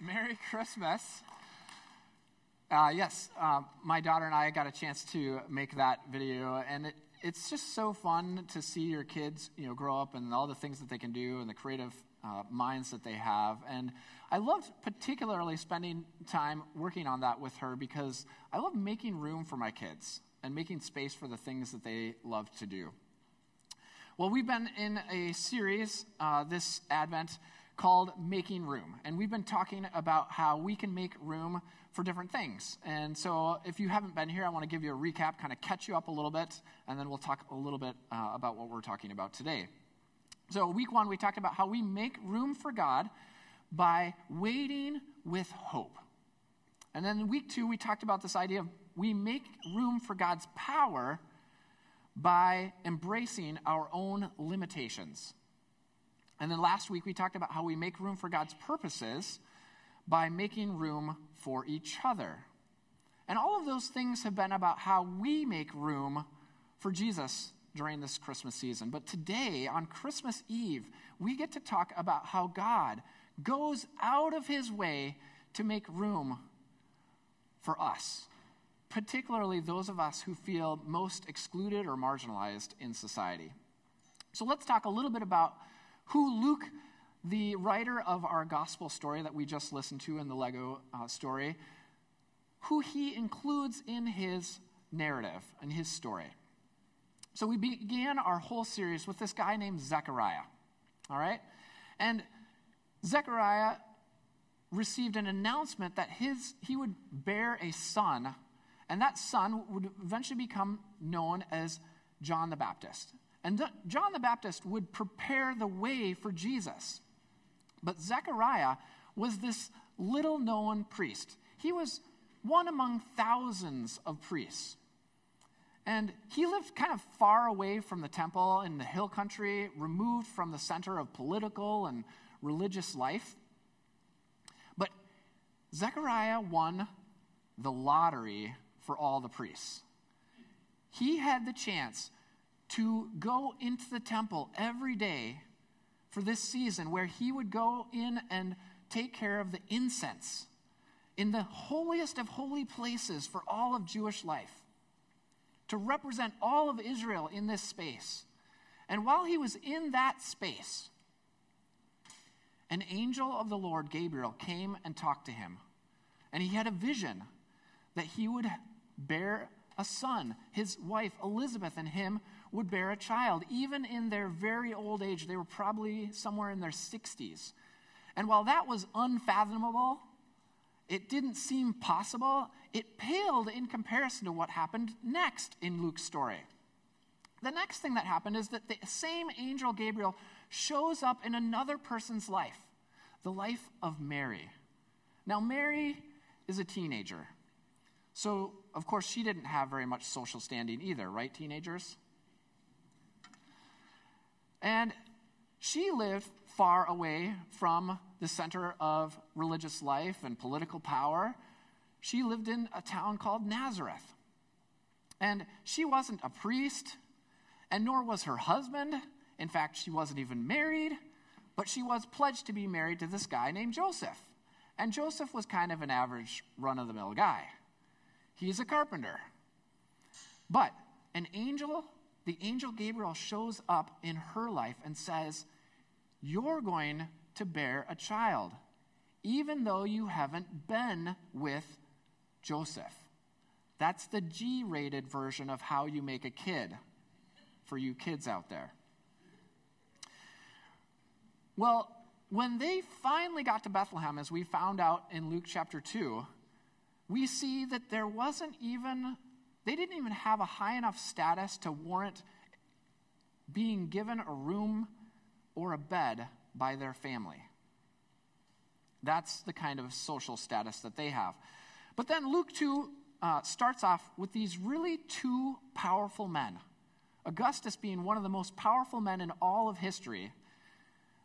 Merry Christmas. Uh, yes, uh, my daughter and I got a chance to make that video, and it, it's just so fun to see your kids, you know, grow up and all the things that they can do and the creative uh, minds that they have. And I loved particularly spending time working on that with her because I love making room for my kids and making space for the things that they love to do. Well, we've been in a series uh, this Advent called Making Room. And we've been talking about how we can make room for different things. And so, if you haven't been here, I want to give you a recap, kind of catch you up a little bit, and then we'll talk a little bit uh, about what we're talking about today. So, week one, we talked about how we make room for God by waiting with hope. And then week two, we talked about this idea of we make room for God's power by embracing our own limitations. And then last week we talked about how we make room for God's purposes by making room for each other. And all of those things have been about how we make room for Jesus during this Christmas season. But today, on Christmas Eve, we get to talk about how God goes out of his way to make room for us particularly those of us who feel most excluded or marginalized in society. So let's talk a little bit about who Luke, the writer of our gospel story that we just listened to in the Lego uh, story, who he includes in his narrative and his story. So we began our whole series with this guy named Zechariah. All right? And Zechariah received an announcement that his, he would bear a son and that son would eventually become known as John the Baptist. And John the Baptist would prepare the way for Jesus. But Zechariah was this little known priest. He was one among thousands of priests. And he lived kind of far away from the temple in the hill country, removed from the center of political and religious life. But Zechariah won the lottery for all the priests. He had the chance to go into the temple every day for this season where he would go in and take care of the incense in the holiest of holy places for all of Jewish life, to represent all of Israel in this space. And while he was in that space, an angel of the Lord, Gabriel, came and talked to him. And he had a vision that he would bear a son. His wife, Elizabeth, and him would bear a child. Even in their very old age, they were probably somewhere in their 60s. And while that was unfathomable, it didn't seem possible, it paled in comparison to what happened next in Luke's story. The next thing that happened is that the same angel Gabriel shows up in another person's life, the life of Mary. Now, Mary is a teenager. So, of course, she didn't have very much social standing either, right, teenagers? And she lived far away from the center of religious life and political power. She lived in a town called Nazareth. And she wasn't a priest, and nor was her husband. In fact, she wasn't even married, but she was pledged to be married to this guy named Joseph. And Joseph was kind of an average run of the mill guy. He's a carpenter. But an angel, the angel Gabriel, shows up in her life and says, You're going to bear a child, even though you haven't been with Joseph. That's the G rated version of how you make a kid for you kids out there. Well, when they finally got to Bethlehem, as we found out in Luke chapter 2, we see that there wasn't even, they didn't even have a high enough status to warrant being given a room or a bed by their family. That's the kind of social status that they have. But then Luke 2 uh, starts off with these really two powerful men. Augustus being one of the most powerful men in all of history,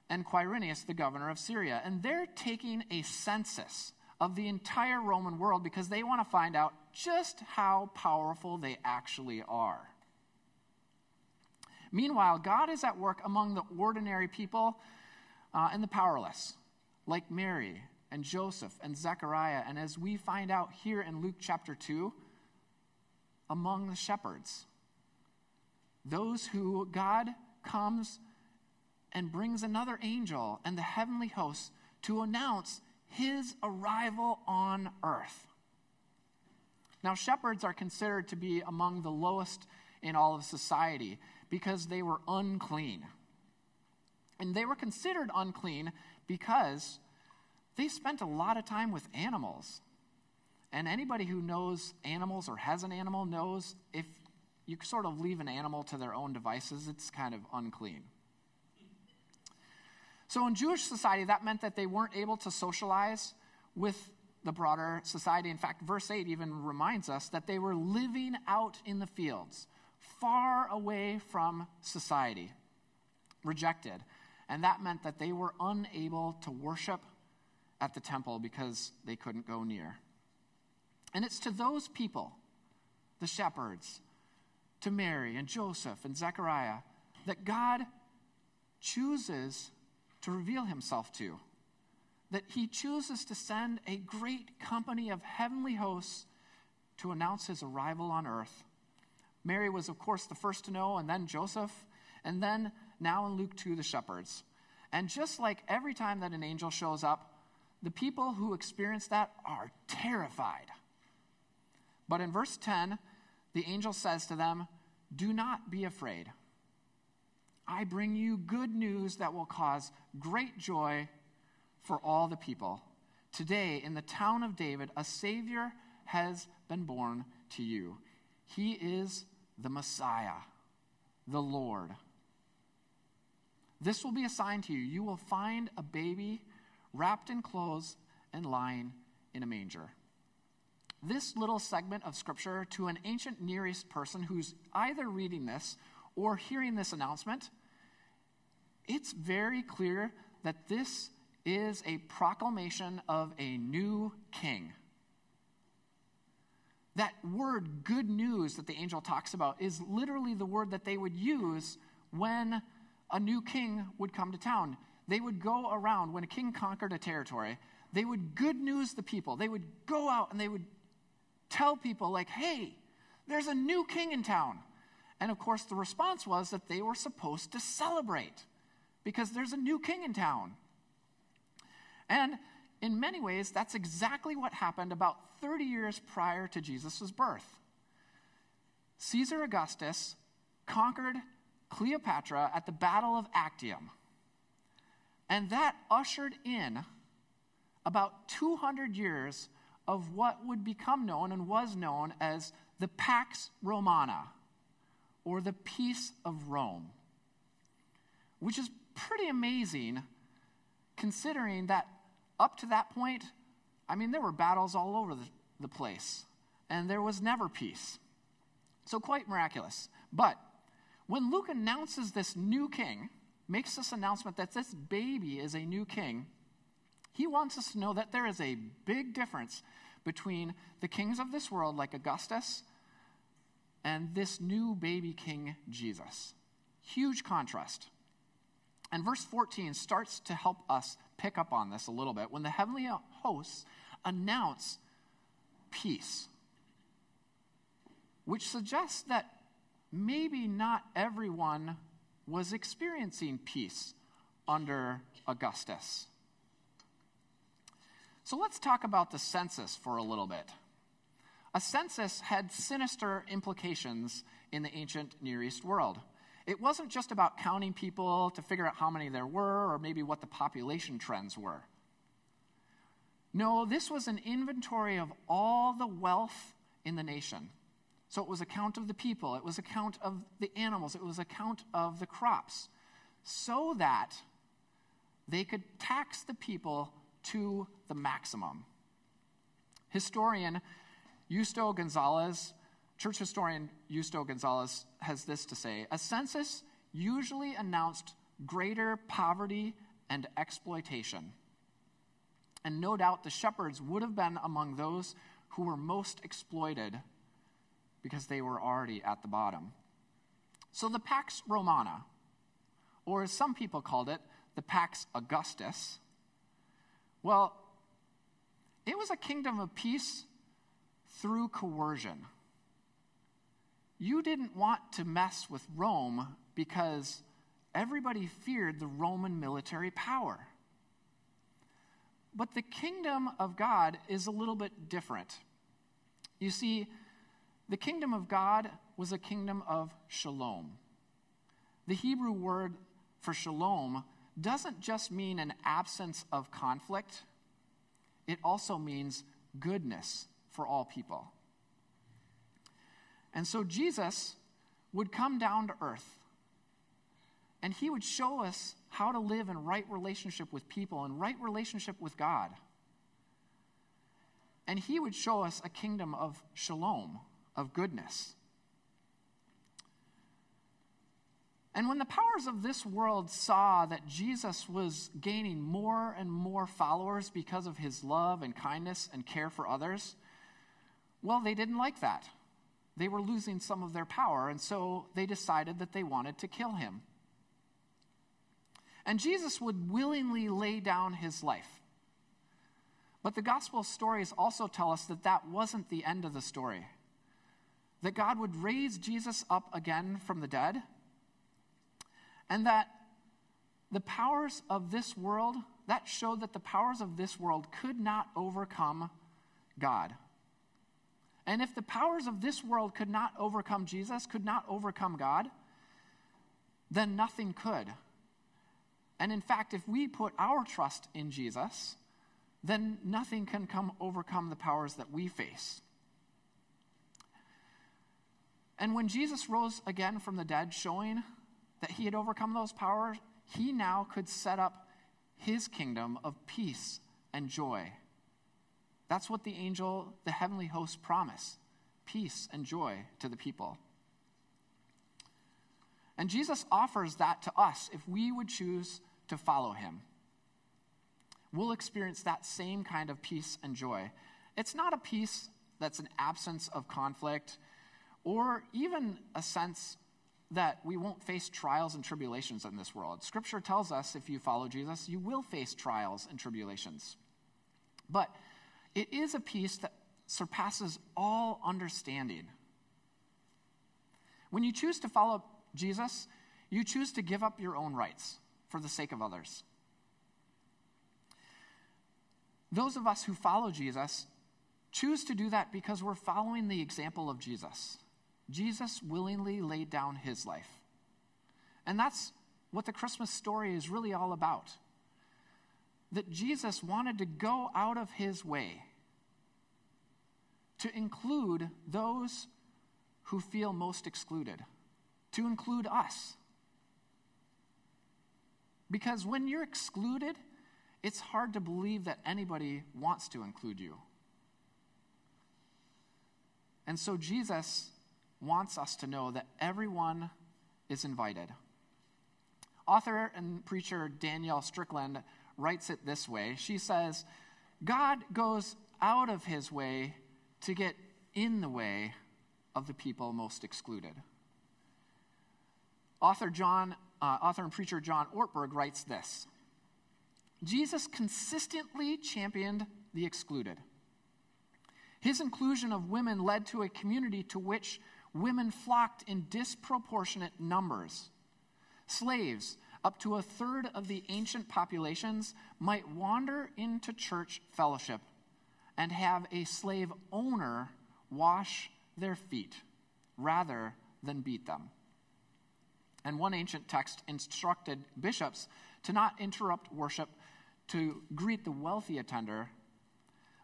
and Quirinius, the governor of Syria. And they're taking a census of the entire Roman world because they want to find out just how powerful they actually are. Meanwhile, God is at work among the ordinary people uh, and the powerless, like Mary and Joseph and Zechariah, and as we find out here in Luke chapter 2, among the shepherds. Those who God comes and brings another angel and the heavenly hosts to announce his arrival on earth. Now, shepherds are considered to be among the lowest in all of society because they were unclean. And they were considered unclean because they spent a lot of time with animals. And anybody who knows animals or has an animal knows if you sort of leave an animal to their own devices, it's kind of unclean. So in Jewish society, that meant that they weren't able to socialize with the broader society. In fact, verse 8 even reminds us that they were living out in the fields, far away from society, rejected. And that meant that they were unable to worship at the temple because they couldn't go near. And it's to those people, the shepherds, to Mary and Joseph and Zechariah, that God chooses to reveal himself to. That he chooses to send a great company of heavenly hosts to announce his arrival on earth. Mary was, of course, the first to know, and then Joseph, and then now in Luke 2, the shepherds. And just like every time that an angel shows up, the people who experience that are terrified. But in verse 10, the angel says to them, Do not be afraid. I bring you good news that will cause great joy for all the people. Today, in the town of David, a Savior has been born to you. He is the Messiah, the Lord. This will be a sign to you. You will find a baby wrapped in clothes and lying in a manger. This little segment of scripture to an ancient Near East person who's either reading this or hearing this announcement, it's very clear that this is a proclamation of a new king. That word, good news, that the angel talks about, is literally the word that they would use when a new king would come to town. They would go around, when a king conquered a territory, they would good news the people. They would go out and they would tell people, like, hey, there's a new king in town. And of course, the response was that they were supposed to celebrate because there's a new king in town. And in many ways, that's exactly what happened about 30 years prior to Jesus' birth. Caesar Augustus conquered Cleopatra at the Battle of Actium. And that ushered in about 200 years of what would become known and was known as the Pax Romana, or the Peace of Rome, which is pretty amazing considering that up to that point, I mean, there were battles all over the, the place, and there was never peace. So, quite miraculous. But when Luke announces this new king, makes this announcement that this baby is a new king, he wants us to know that there is a big difference between the kings of this world, like Augustus, and this new baby king, Jesus. Huge contrast. And verse 14 starts to help us pick up on this a little bit when the heavenly hosts announce peace, which suggests that maybe not everyone was experiencing peace under Augustus. So let's talk about the census for a little bit. A census had sinister implications in the ancient Near East world. It wasn't just about counting people to figure out how many there were or maybe what the population trends were. No, this was an inventory of all the wealth in the nation. So it was a count of the people, it was a count of the animals, it was a count of the crops, so that they could tax the people to the maximum. Historian Justo Gonzalez, church historian Justo Gonzalez, has this to say A census usually announced greater poverty and exploitation. And no doubt the shepherds would have been among those who were most exploited because they were already at the bottom. So the Pax Romana, or as some people called it, the Pax Augustus, well, it was a kingdom of peace through coercion. You didn't want to mess with Rome because everybody feared the Roman military power. But the kingdom of God is a little bit different. You see, the kingdom of God was a kingdom of shalom. The Hebrew word for shalom doesn't just mean an absence of conflict, it also means goodness for all people. And so Jesus would come down to earth and he would show us how to live in right relationship with people and right relationship with God. And he would show us a kingdom of shalom, of goodness. And when the powers of this world saw that Jesus was gaining more and more followers because of his love and kindness and care for others, well, they didn't like that. They were losing some of their power, and so they decided that they wanted to kill him. And Jesus would willingly lay down his life. But the gospel stories also tell us that that wasn't the end of the story. That God would raise Jesus up again from the dead, and that the powers of this world, that showed that the powers of this world could not overcome God. And if the powers of this world could not overcome Jesus, could not overcome God, then nothing could. And in fact, if we put our trust in Jesus, then nothing can come overcome the powers that we face. And when Jesus rose again from the dead, showing that he had overcome those powers, he now could set up his kingdom of peace and joy. That's what the angel, the heavenly host, promise peace and joy to the people. And Jesus offers that to us if we would choose to follow him. We'll experience that same kind of peace and joy. It's not a peace that's an absence of conflict or even a sense that we won't face trials and tribulations in this world. Scripture tells us if you follow Jesus, you will face trials and tribulations. But it is a peace that surpasses all understanding. When you choose to follow Jesus, you choose to give up your own rights for the sake of others. Those of us who follow Jesus choose to do that because we're following the example of Jesus. Jesus willingly laid down his life. And that's what the Christmas story is really all about. That Jesus wanted to go out of his way to include those who feel most excluded, to include us. Because when you're excluded, it's hard to believe that anybody wants to include you. And so Jesus wants us to know that everyone is invited. Author and preacher Danielle Strickland writes it this way She says, God goes out of his way to get in the way of the people most excluded. Author, John, uh, author and preacher John Ortberg writes this Jesus consistently championed the excluded. His inclusion of women led to a community to which women flocked in disproportionate numbers. Slaves, up to a third of the ancient populations, might wander into church fellowship and have a slave owner wash their feet rather than beat them. And one ancient text instructed bishops to not interrupt worship to greet the wealthy attender,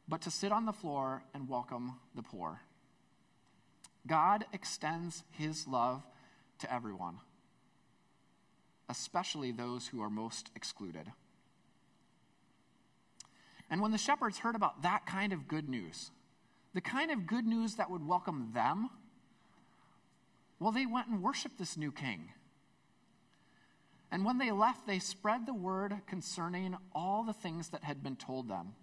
but to sit on the floor and welcome the poor. God extends his love to everyone, especially those who are most excluded. And when the shepherds heard about that kind of good news, the kind of good news that would welcome them, well, they went and worshiped this new king. And when they left, they spread the word concerning all the things that had been told them.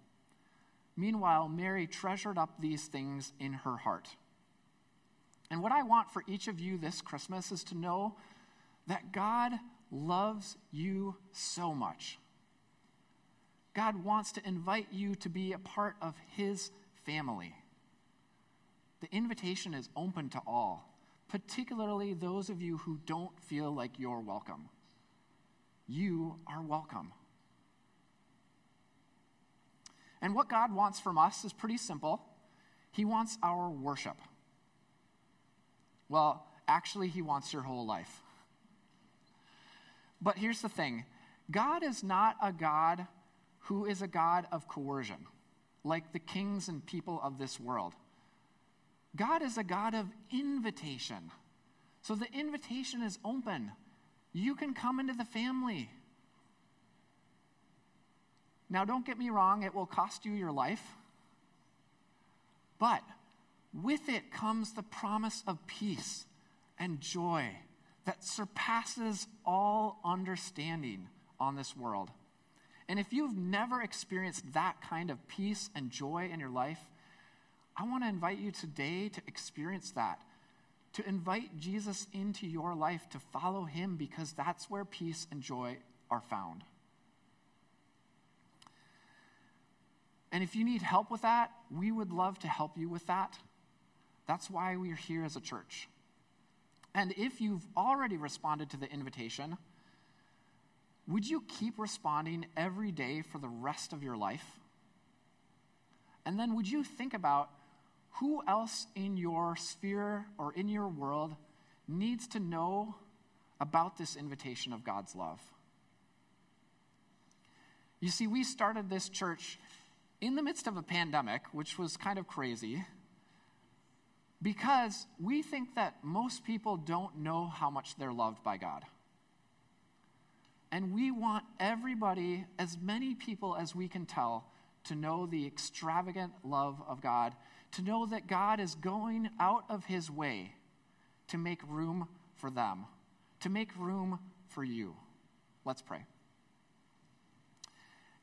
Meanwhile, Mary treasured up these things in her heart. And what I want for each of you this Christmas is to know that God loves you so much God wants to invite you to be a part of His family. The invitation is open to all, particularly those of you who don't feel like you're welcome. You are welcome. And what God wants from us is pretty simple He wants our worship. Well, actually, He wants your whole life. But here's the thing God is not a God who is a God of coercion, like the kings and people of this world. God is a God of invitation. So the invitation is open. You can come into the family. Now, don't get me wrong, it will cost you your life. But with it comes the promise of peace and joy that surpasses all understanding on this world. And if you've never experienced that kind of peace and joy in your life, I want to invite you today to experience that, to invite Jesus into your life, to follow him, because that's where peace and joy are found. And if you need help with that, we would love to help you with that. That's why we're here as a church. And if you've already responded to the invitation, would you keep responding every day for the rest of your life? And then would you think about who else in your sphere or in your world needs to know about this invitation of God's love? You see, we started this church in the midst of a pandemic, which was kind of crazy, because we think that most people don't know how much they're loved by God. And we want everybody, as many people as we can tell, to know the extravagant love of God, to know that God is going out of his way to make room for them, to make room for you. Let's pray.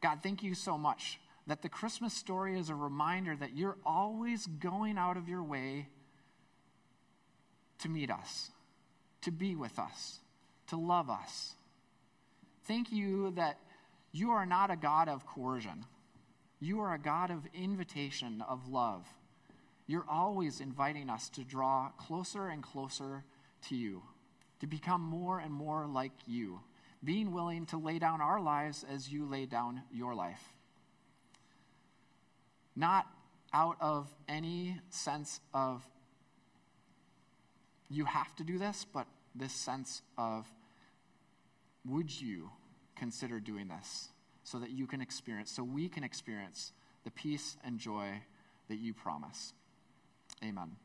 God, thank you so much that the Christmas story is a reminder that you're always going out of your way to meet us, to be with us, to love us. Thank you that you are not a God of coercion. You are a God of invitation, of love. You're always inviting us to draw closer and closer to you, to become more and more like you, being willing to lay down our lives as you lay down your life. Not out of any sense of you have to do this, but this sense of would you consider doing this so that you can experience, so we can experience the peace and joy that you promise. Amen.